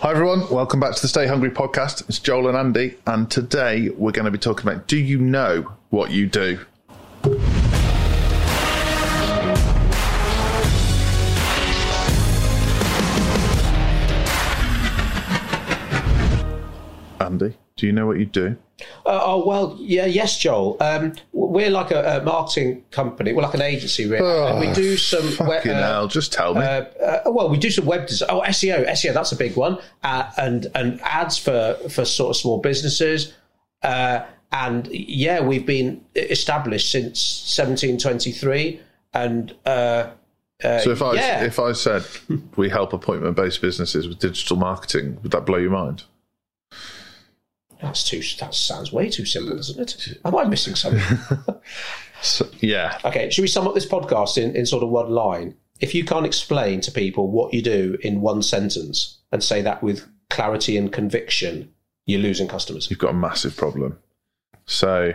Hi everyone, welcome back to the Stay Hungry podcast. It's Joel and Andy, and today we're going to be talking about do you know what you do? Andy, do you know what you do? Uh, oh well, yeah, yes, Joel. Um, we're like a, a, marketing company. We're like an agency, really. Oh, and we do some. Fucking uh, hell, just tell me. uh, uh, well, we do some web design. Oh, SEO, SEO, that's a big one. Uh, and and ads for for sort of small businesses. Uh, and yeah, we've been established since 1723. And uh, so if I yeah. if I said we help appointment based businesses with digital marketing, would that blow your mind? That's too. That sounds way too simple, doesn't it? Am I missing something? So, yeah, Okay, should we sum up this podcast in, in sort of one line? If you can't explain to people what you do in one sentence and say that with clarity and conviction, you're losing customers. you've got a massive problem. So,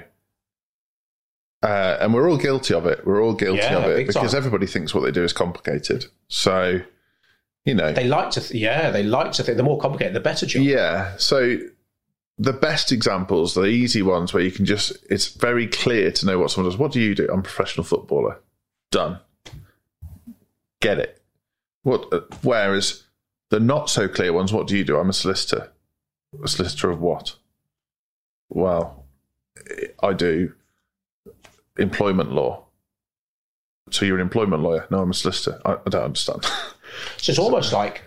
uh, and we're all guilty of it. We're all guilty Yeah, of it because time. everybody thinks what they do is complicated. So, you know, They like to, th- yeah, they like to think the more complicated, the better job. yeah. So, the best examples, the easy ones where you can just, it's very clear to know what someone does. What do you do? I'm a professional footballer. Done. Get it. What? Uh, whereas the not so clear ones, what do you do? I'm a solicitor. A solicitor of what? Well, I do employment law. So you're an employment lawyer? No, I'm a solicitor. I, I don't understand. So it's almost like,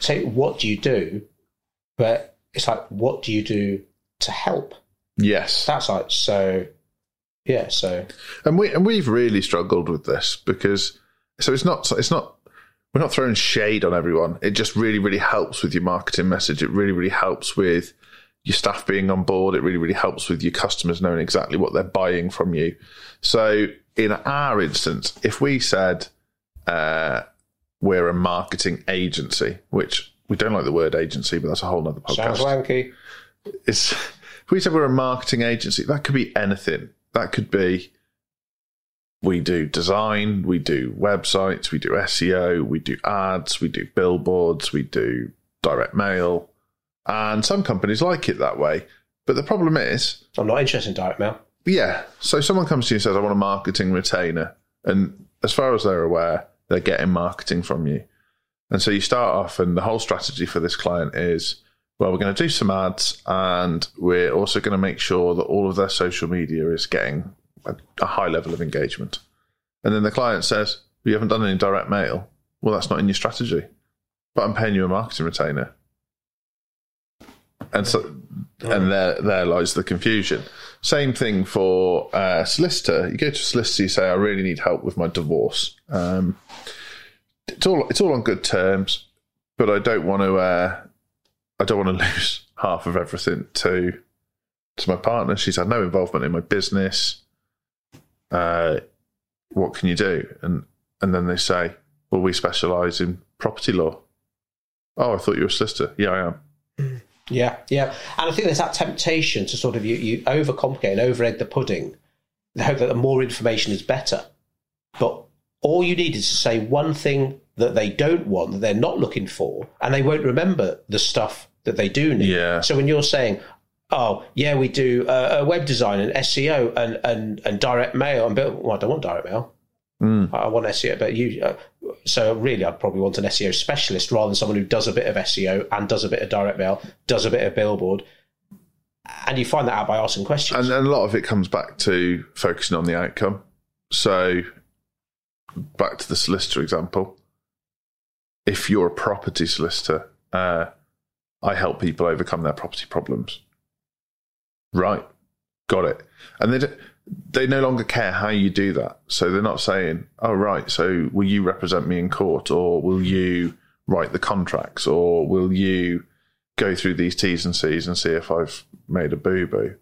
say, what do you do? But it's like, what do you do to help? yes. That's like, so, yeah, so, and we and we've really struggled with this because so it's not it's not we're not throwing shade on everyone. It just really really helps with your marketing message. It really really helps with your staff being on board. It really really helps with your customers knowing exactly what they're buying from you. So in our instance, if we said uh, we're a marketing agency, which we don't like the word agency, but that's a whole nother podcast sounds wanky. it's if we said we're a marketing agency, that could be anything. That could be we do design, we do websites, we do SEO, we do ads, we do billboards, we do direct mail. And some companies like it that way. But the problem is, I'm not interested in direct mail. yeah, so someone comes to you and says, I want a marketing retainer. And as far as they're aware, they're getting marketing from you. And so you start off, and the whole strategy for this client is well, we're going to do some ads, and we're also going to make sure that all of their social media is getting a, a high level of engagement. And then the client says, well, You haven't done any direct mail. Well, that's not in your strategy, but I'm paying you a marketing retainer. And so, and there, there lies the confusion. Same thing for uh, solicitor. You go to a solicitor, you say, "I really need help with my divorce." Um, it's all it's all on good terms, but I don't want to. Uh, I don't want to lose half of everything to to my partner. She's had no involvement in my business. Uh, what can you do? And and then they say, "Well, we specialise in property law." Oh, I thought you were a solicitor. Yeah, I am. Yeah, yeah. And I think there's that temptation to sort of you, you overcomplicate and over egg the pudding. The hope that the more information is better. But all you need is to say one thing that they don't want, that they're not looking for, and they won't remember the stuff that they do need. Yeah. So when you're saying, oh, yeah, we do uh, uh, web design and SEO and, and, and direct mail, and well, I don't want direct mail. I want SEO, but you. Uh, so really, I'd probably want an SEO specialist rather than someone who does a bit of SEO and does a bit of direct mail, does a bit of billboard, and you find that out by asking questions. And, and a lot of it comes back to focusing on the outcome. So, back to the solicitor example. If you're a property solicitor, uh, I help people overcome their property problems. Right, got it. And they they no longer care how you do that. So they're not saying, "Oh, right. So will you represent me in court, or will you write the contracts, or will you go through these T's and C's and see if I've made a boo boo?"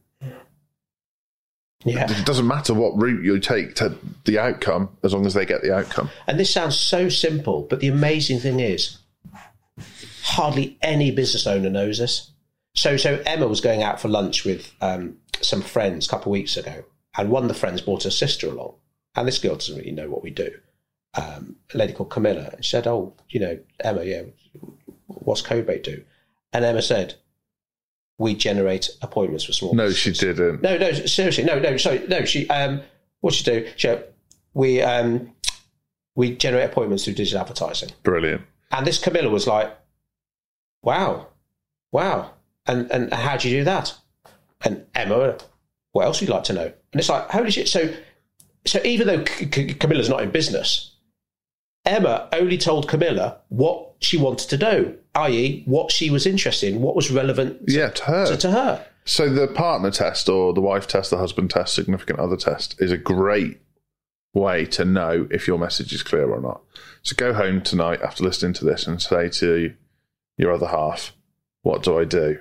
Yeah, It doesn't matter what route you take to the outcome, as long as they get the outcome. and this sounds so simple, but the amazing thing is, hardly any business owner knows this. So, so Emma was going out for lunch with um, some friends a couple of weeks ago, and one of the friends brought her sister along, and this girl doesn't really know what we do. Um, a lady called Camilla, and she said, "Oh, you know, Emma, yeah, what What's Codebreak do? And Emma said, we generate appointments for small. No, businesses. she didn't. No, no, seriously, no, no. Sorry, no. She, um, what she do? She, we, um, we generate appointments through digital advertising. Brilliant. And this Camilla was like, "Wow, wow!" And and how do you do that? And Emma, what else would you like to know? And it's like, holy shit! So, so even though C- C- Camilla's not in business, Emma only told Camilla what she wanted to know, i.e., what she was interested in, what was relevant Yeah, to her. to, to her. So the partner test or the wife test, the husband test, significant other test is a great way to know if your message is clear or not. So go home tonight after listening to this and say to your other half, "What do I do?"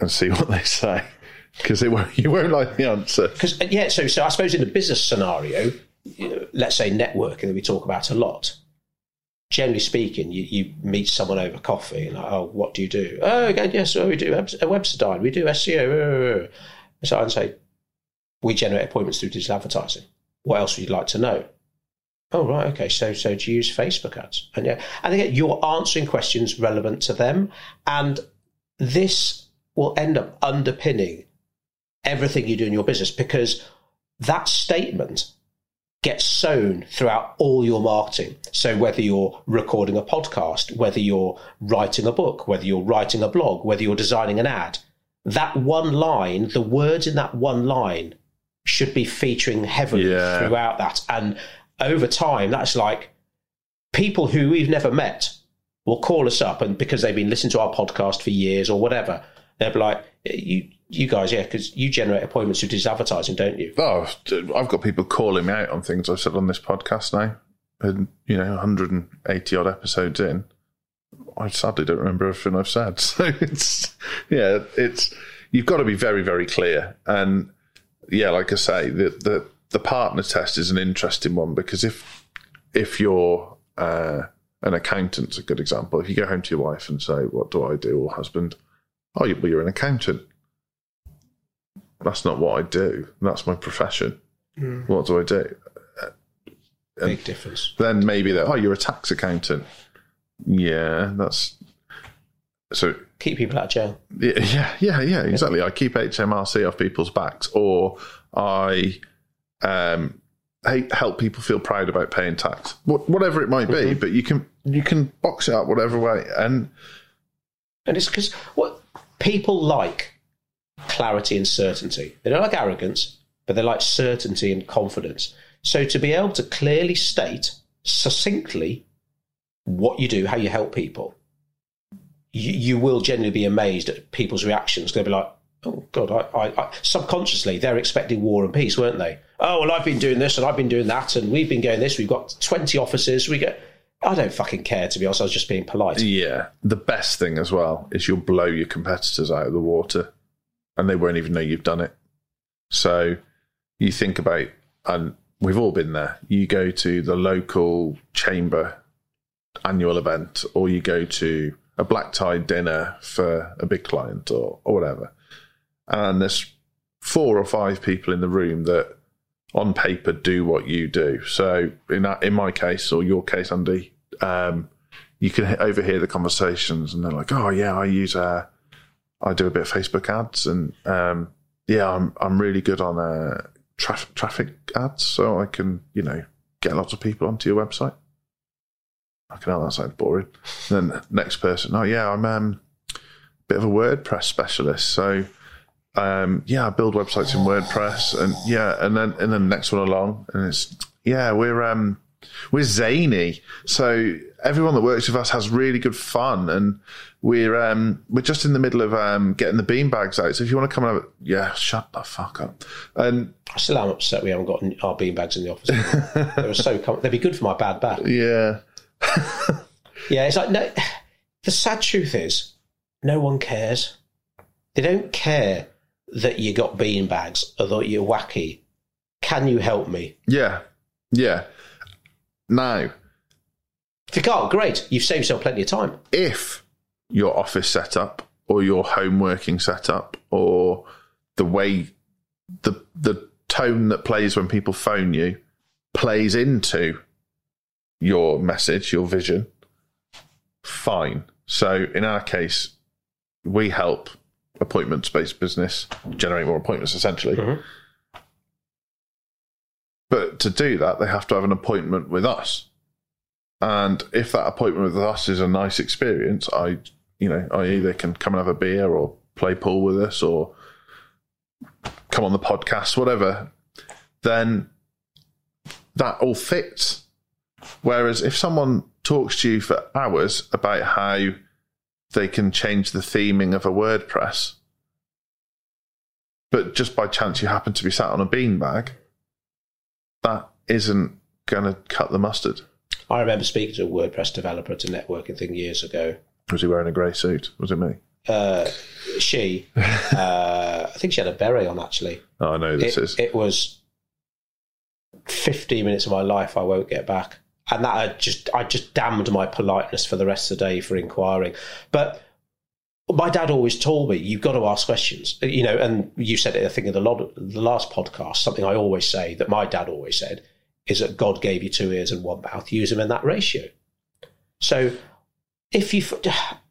and see what they say because it won't, you won't like the answer. Because uh, yeah, so so I suppose in a business scenario, let's say networking that we talk about a lot. Generally speaking, you, you meet someone over coffee and like, oh, what do you do? Oh, okay, yes, well, we do a uh, website design, we do SEO. Uh, uh, so I'd say we generate appointments through digital advertising. What else would you like to know? Oh right, okay. So so do you use Facebook ads? And yeah, and again, you're answering questions relevant to them, and this will end up underpinning everything you do in your business because that statement gets sown throughout all your marketing. So whether you're recording a podcast, whether you're writing a book, whether you're writing a blog, whether you're designing an ad, that one line, the words in that one line should be featuring heavily Yeah. throughout that. And over time, that's like people who we've never met will call us up and because they've been listening to our podcast for years or whatever, they'll be like, you, you guys, yeah, because you generate appointments through digital advertising, don't you? Oh, I've got people calling me out on things I've said on this podcast now, and you know, 180 odd episodes in. I sadly don't remember everything I've said. So it's yeah, it's you've got to be very very clear. And yeah, like I say, the the the partner test is an interesting one because if if you're uh, an accountant's a good example. If you go home to your wife and say, "What do I do?" or husband, "Oh, well, you're an accountant." That's not what I do. That's my profession. What do I do? Big difference. Then maybe that. Oh, you're a tax accountant. Yeah, that's so. Keep people out of jail. Yeah, yeah, yeah, yeah, exactly. I keep HMRC off people's backs, or I um, help people feel proud about paying tax, whatever it might be. But you can you can box it up whatever way, and And it's because what people like clarity and certainty. They don't like arrogance, but they like certainty and confidence. So to be able to clearly state succinctly what you do, how you help people, you, you will generally be amazed at people's reactions. They'll be like, "Oh God!" I, I, I, subconsciously, they're expecting war and peace, weren't they? Oh well, I've been doing this and I've been doing that, and we've been going this. We've got twenty offices. We get. I don't fucking care to be honest. I was just being polite. yeah, the best thing as well is you'll blow your competitors out of the water, and they won't even know you've done it. So you think about, and we've all been there. You go to the local chamber annual event, or you go to a black tie dinner for a big client, or or whatever, and there's four or five people in the room that on paper do what you do. So in that, in my case or your case, Andy, um, you can overhear the conversations, and they're like, "Oh yeah, I use uh, I do a bit of Facebook ads, and um, yeah, I'm I'm really good on uh, traffic traffic ads, so I can you know get lots of people onto your website." I can know that sounds boring. then next person, oh yeah, I'm um, a bit of a WordPress specialist, so um, yeah, I build websites in WordPress, and yeah, and then and then the next one along, and it's yeah, we're um, we're zany, so everyone that works with us has really good fun, and we're um, we're just in the middle of um, getting the beanbags out. So if you want to come and have, a- yeah, shut the fuck up, and I still am upset we haven't got our beanbags in the office. they were so com- they'd be good for my bad back. yeah, Yeah, it's like no. The sad truth is, no one cares. They don't care that you got beanbags or that you're wacky. Can you help me? yeah, yeah. Now, If you can't, great. You've saved yourself plenty of time. if your office setup or your home working setup or the way the the tone that plays when people phone you plays into your message, your vision, fine. So in our case, we help appointments based business generate more appointments essentially. Mhm. But to do that, they have to have an appointment with us. And if that appointment with us is a nice experience, I, you know, i.e., they can come and have a beer or play pool with us or come on the podcast, whatever, then that all fits. Whereas if someone talks to you for hours about how they can change the theming of a WordPress, but just by chance you happen to be sat on a beanbag, that isn't going to cut the mustard. I remember speaking to a WordPress developer at a networking thing years ago. Was he wearing a grey suit? Was it me? Uh, she, uh, I think she had a beret on actually. Oh, I know this It, is. it was 15 minutes of my life I won't get back. And that had just, I just damned my politeness for the rest of the day for inquiring. But my dad always told me, you've got to ask questions, you know, and you said it, I think, in the, lot, the last podcast, something I always say that my dad always said is that God gave you two ears and one mouth, use them in that ratio. So if you,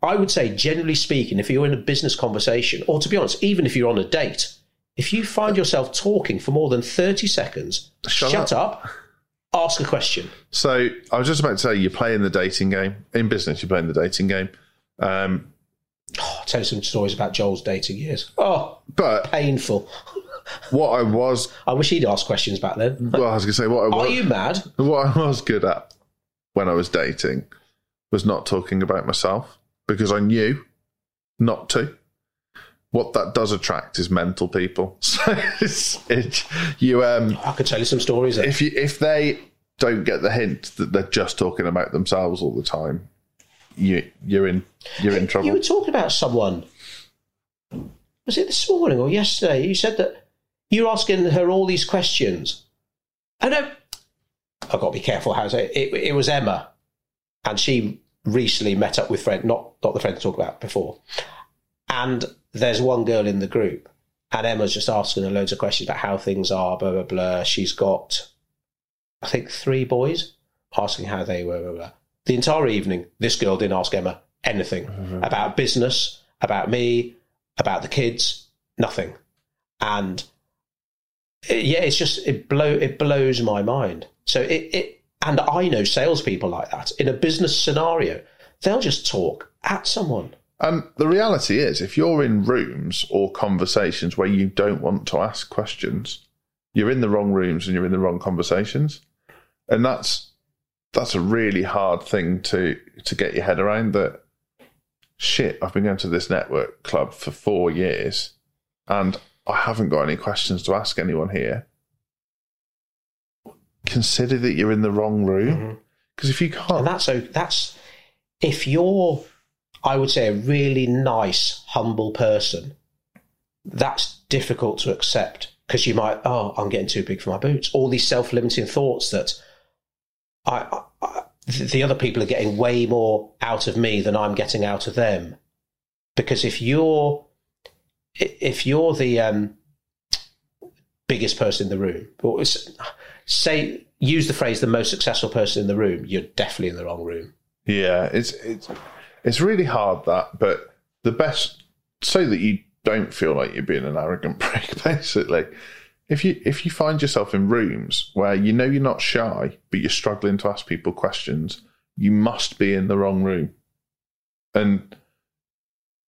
I would say, generally speaking, if you're in a business conversation, or to be honest, even if you're on a date, if you find yourself talking for more than 30 seconds, Shut shut, up. ask a question. So I was just about to say you're playing the dating game. In business, you're playing the dating game. Um, I'll tell you some stories about Joel's dating years. Oh, but painful. what I was, I wish he'd asked questions back then. well, I was going to say, what I Are you mad? what I was good at when I was dating was not talking about myself because I knew not to. What that does attract is mental people. So it's, it, you, um, I could tell you some stories. There. if you if they don't get the hint that they're just talking about themselves all the time, you you're in you're in trouble. You were talking about someone. Was it this morning or yesterday? You said that you're asking her all these questions. I know. I've got to be careful how I say it. It, it was Emma, and she recently met up with friend, not not the friend I talked about before. And there's one girl in the group, and Emma's just asking her loads of questions about how things are, blah blah blah. She's got, I think, three boys, asking how they were. Blah, blah. The entire evening, this girl didn't ask Emma anything mm-hmm. about business, about me, about the kids, nothing. And it- yeah, it's just it blow it blows my mind. So it, it and I know salespeople like that in a business scenario, they'll just talk at someone. And the reality is, if you're in rooms or conversations where you don't want to ask questions, you're in the wrong rooms and you're in the wrong conversations, and that's that's a really hard thing to to get your head around. That shit, I've been going to this network club for four years, and I haven't got any questions to ask anyone here. Consider that you're in the wrong room mm-hmm. because if you can't, And that's so that's if you're I would say a really nice, humble person, that's difficult to accept because you might, oh, I'm getting too big for my boots. All these self limiting thoughts that I, I, the other people are getting way more out of me than I'm getting out of them. Because if you're, if you're the um, biggest person in the room, or say, use the phrase the most successful person in the room, you're definitely in the wrong room. Yeah, it's it's it's really hard that, but the best so that you don't feel like you're being an arrogant prick, basically. If you if you find yourself in rooms where you know you're not shy, but you're struggling to ask people questions, you must be in the wrong room. And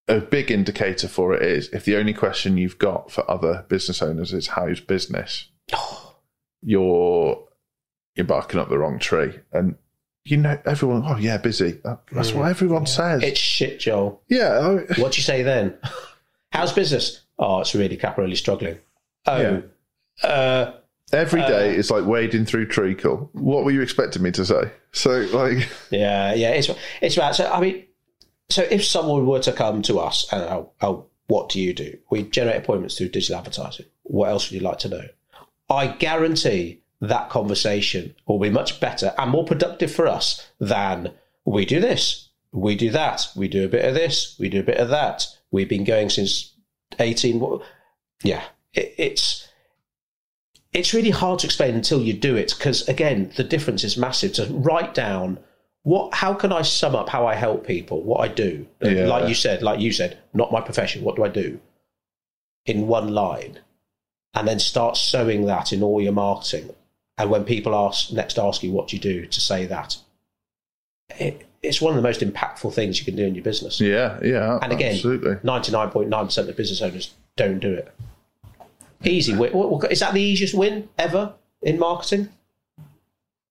a big indicator for it is if the only question you've got for other business owners is how's business, you're you're barking up the wrong tree. And you know everyone. Oh yeah, busy. That, that's mm. what everyone says. It's shit, Joel. yeah, I- What do you say then? How's business? Oh, it's really crap, really struggling. Oh, uh, every day is like wading through treacle. What were you expecting me to say? So like, yeah, yeah. It's it's bad. So I mean, so if someone were to come to us and oh, oh, what do you do? We generate appointments through digital advertising. What else would you like to know? I guarantee that conversation will be much better and more productive for us than we do this, we do that, we do a bit of this, we do a bit of that. We've been going since eighteen. Yeah, it, it's it's really hard to explain until you do it because again, the difference is massive. To write down what? How can I sum up how I help people? What I do, Yeah. like you said, like you said, not my profession. What do I do? In one line, and then start sewing that in all your marketing. And when people ask next ask you what you do to say that, it, it's one of the most impactful things you can do in your business. Yeah, yeah, And again, absolutely. ninety nine point nine percent of business owners don't do it. Easy win. Is that the easiest win ever in marketing?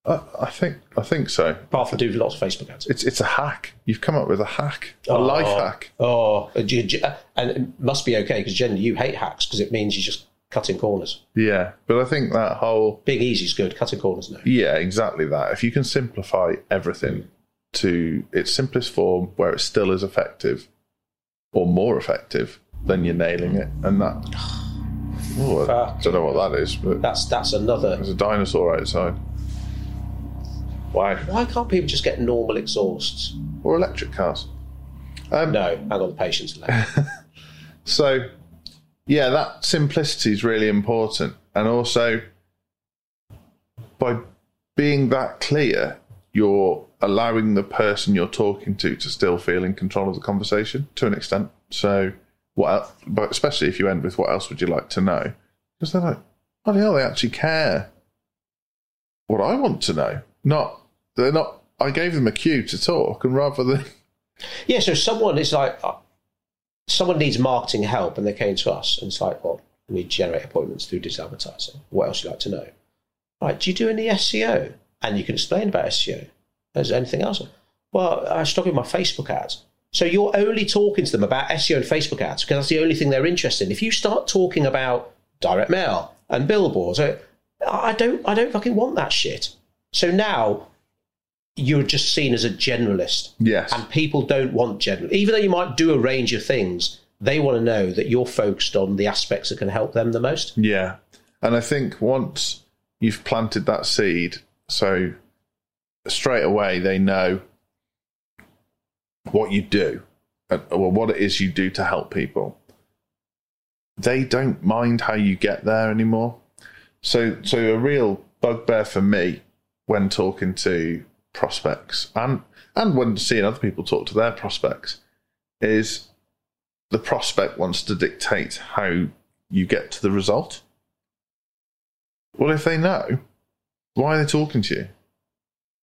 I, I think I think so. Apart from doing lots of Facebook ads. It's it's a hack. You've come up with a hack, a Oh. life hack. Oh, and you- you- and it must be okay because generally you hate hacks because it means you're just cutting corners. Yeah, but I think that whole Being easy is good. Cutting corners, no. yeah, exactly that. If you can simplify everything to its simplest form, where it still is effective or more effective, then you're nailing it. And that. Oh, I don't know what that is, but That's that's another. there's a dinosaur outside. Why? Why can't people just get normal exhausts? Or electric cars. Um, no, hang on, the patience left. So, yeah, that simplicity is really important. And also, by being that clear, you're allowing the person you're talking to to still feel in control of the conversation to an extent. So, what, but especially if you end with what else would you like to know? Because they're like, oh, hell, they actually care what I want to know. Not, they're not, I gave them a cue to talk, and rather than, yeah, so someone is like, uh, someone needs marketing help and they came to us and it's like, well, we generate appointments through digital advertising. What else you like to know? Right, do you do any SEO? And you can explain about SEO. Is anything else? Well, I struggle with my Facebook ads. So you're only talking to them about SEO and Facebook ads because that's the only thing they're interested in. If you start talking about direct mail and billboards, I don't, I don't fucking want that shit. So now you're just seen as a generalist, yes. and people don't want general. Even though you might do a range of things, they want to know that you're focused on the aspects that can help them the most. Yeah. And I think once you've planted that seed, so straight away they know what you do, or what it is you do to help people. They don't mind how you get there anymore. So, so a real bugbear for me when talking to prospects and and when seeing other people talk to their prospects is the prospect wants to dictate how you get to the result. Well, if they know, why are they talking to you?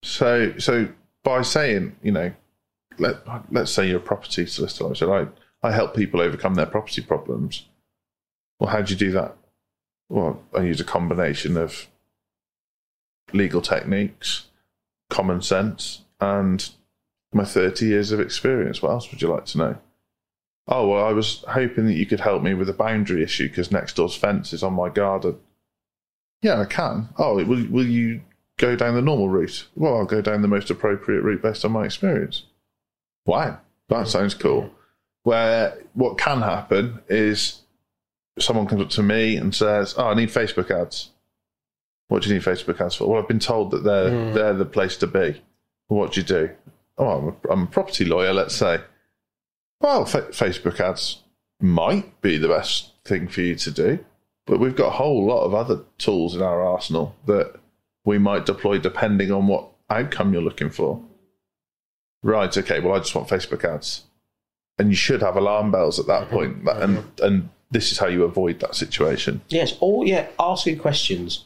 So, so by saying, you know, let let's say you're a property solicitor, I said I I help people overcome their property problems. Well, how do you do that? Well, I use a combination of legal techniques, common sense, and my 30 years of experience. What else would you like to know? Oh, well, I was hoping that you could help me with a boundary issue because next door's fence is on my garden. Yeah, I can. Oh, will, will you go down the normal route? Well, I'll go down the most appropriate route based on my experience. Wow, that sounds cool. Where what can happen is someone comes up to me and says, "Oh, I need Facebook ads." What do you need Facebook ads for? Well, I've been told that they're hmm. they're the place to be. What do you do? Oh, I'm a, I'm a property lawyer. Let's say. Well, fa- Facebook ads might be the best thing for you to do, but we've got a whole lot of other tools in our arsenal that we might deploy depending on what outcome you're looking for. Right. Okay. Well, I just want Facebook ads, and you should have alarm bells at that point, That- and and this is how you avoid that situation. Yes, all yeah, asking questions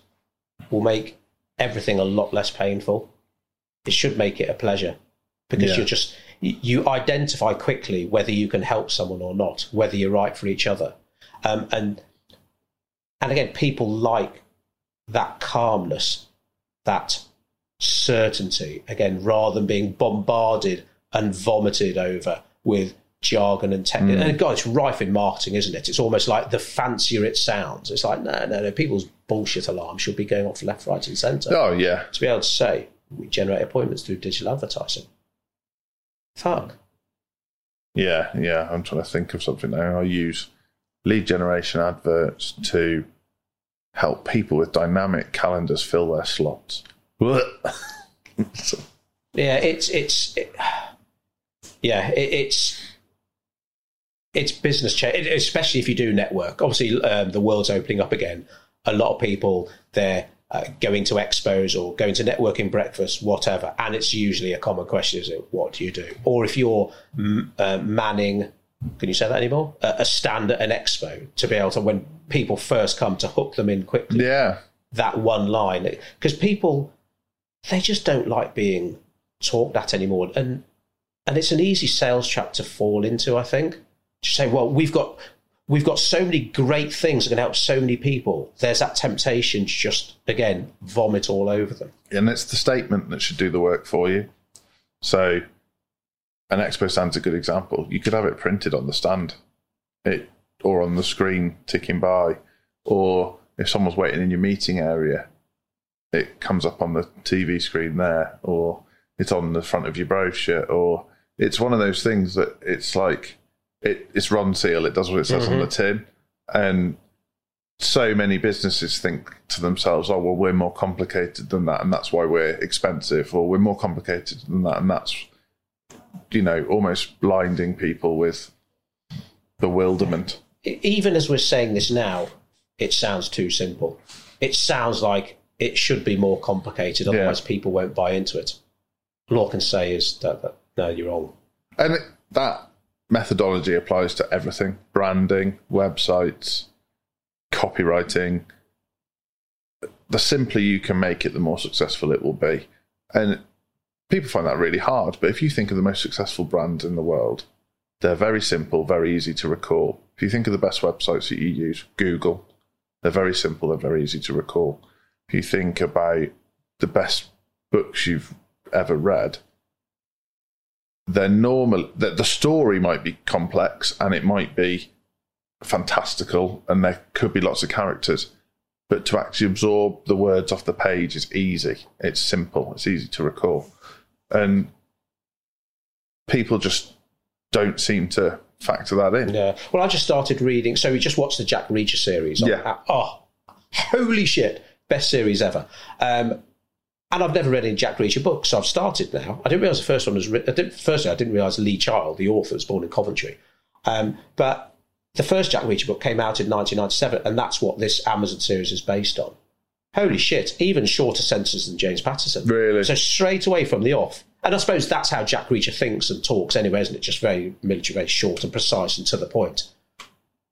will make everything a lot less painful. It should make it a pleasure because Yeah. you're just you you identify quickly whether you can help someone or not, whether you're right for each other, um, and and again, people like that calmness, that certainty. Again, rather than being bombarded and vomited over with jargon and tech. Hmm. And God, it's rife in marketing, isn't it? It's almost like the fancier it sounds. It's like, no, no, no, people's bullshit alarm should be going off left, right, and centre. Oh yeah, To be able to say, we generate appointments through digital advertising. Fuck. yeah, yeah. I'm trying to think of something now. I use lead generation adverts to help people with dynamic calendars fill their slots. So- Yeah, it's it's it, yeah, it, it's it's business change, especially if you do network. Obviously, um, the world's opening up again. A lot of people they're uh, going to expos or going to networking breakfast, whatever. And it's usually a common question: Is it what do you do? Or if you're uh, manning, can you say that anymore? Uh, a stand at an expo to be able to when people first come to hook them in quickly. Yeah, that one line because people they just don't like being talked at anymore, and and it's an easy sales trap to fall into. I think to say, well, we've got we've got so many great things that can help so many people. There's that temptation to just, again, vomit all over them. And it's the statement that should do the work for you. So, an expo stand's a good example. You could have it printed on the stand, it or on the screen ticking by, or if someone's waiting in your meeting area, it comes up on the TV screen there, or it's on the front of your brochure, or it's one of those things that it's like it, it's Ronseal. It does what it says mm-hmm. on the mm-hmm. tin, and so many businesses think to themselves, "Oh, well, we're more complicated than that, and that's why we're expensive," or "We're more complicated than that, and that's you know almost blinding people with bewilderment." Even as we're saying this now, it sounds too simple. It sounds like it should be more complicated, otherwise yeah. people won't buy into it. All I can say is that, that no, you're wrong. And that methodology applies to everything branding, websites, copywriting. The simpler you can make it, the more successful it will be. And people find that really hard. But if you think of the most successful brands in the world, they're very simple, very easy to recall. If you think of the best websites that you use, Google, they're very simple, they're very easy to recall. You think about the best books you've ever read, they're normal that the story might be complex and it might be fantastical and there could be lots of characters but to actually absorb the words off the page is easy. It's simple. It's easy to recall. And people just don't seem to factor that in. Yeah. Well i just started reading. So we just watched the jack reacher series yeah. Oh holy shit best series ever um, and I've never read any Jack Reacher books, so I've started now. I didn't realise the first one was written. Firstly, I didn't realise Lee Child, the author, was born in Coventry. Um, but the first Jack Reacher book came out in 1997, and that's what this Amazon series is based on. Holy shit, even shorter sentences than James Patterson. Really? So straight away from the off. And I suppose that's how Jack Reacher thinks and talks anyway, isn't it? Just very military, very short and precise and to the point.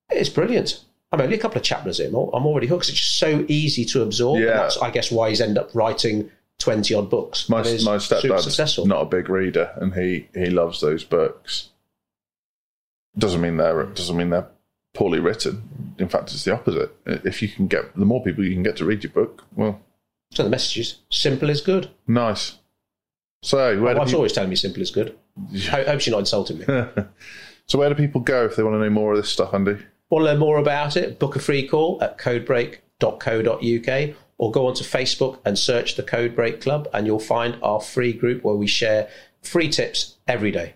It's brilliant. I'm only a couple of chapters in. I'm already hooked. It's just so easy to absorb. Yeah. that's, I guess, why he's end up writing 20 odd books. My, my stepdad's not a big reader and he, he loves those books. Doesn't mean they're doesn't mean they're poorly written. In fact, it's the opposite. If you can get the more people you can get to read your book, well. So the message is simple is good. Nice. So where my wife's you... always telling me simple is good. I hope she's not insulting me. so where do people go if they want to know more of this stuff, Andy? Want to learn more about it? Book a free call at codebreak.co.uk or go onto Facebook and search the Code Break Club, and you'll find our free group where we share free tips every day.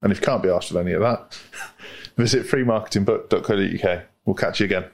And if you can't be asked with any of that, visit freemarketingbook.co.uk. We'll catch you again.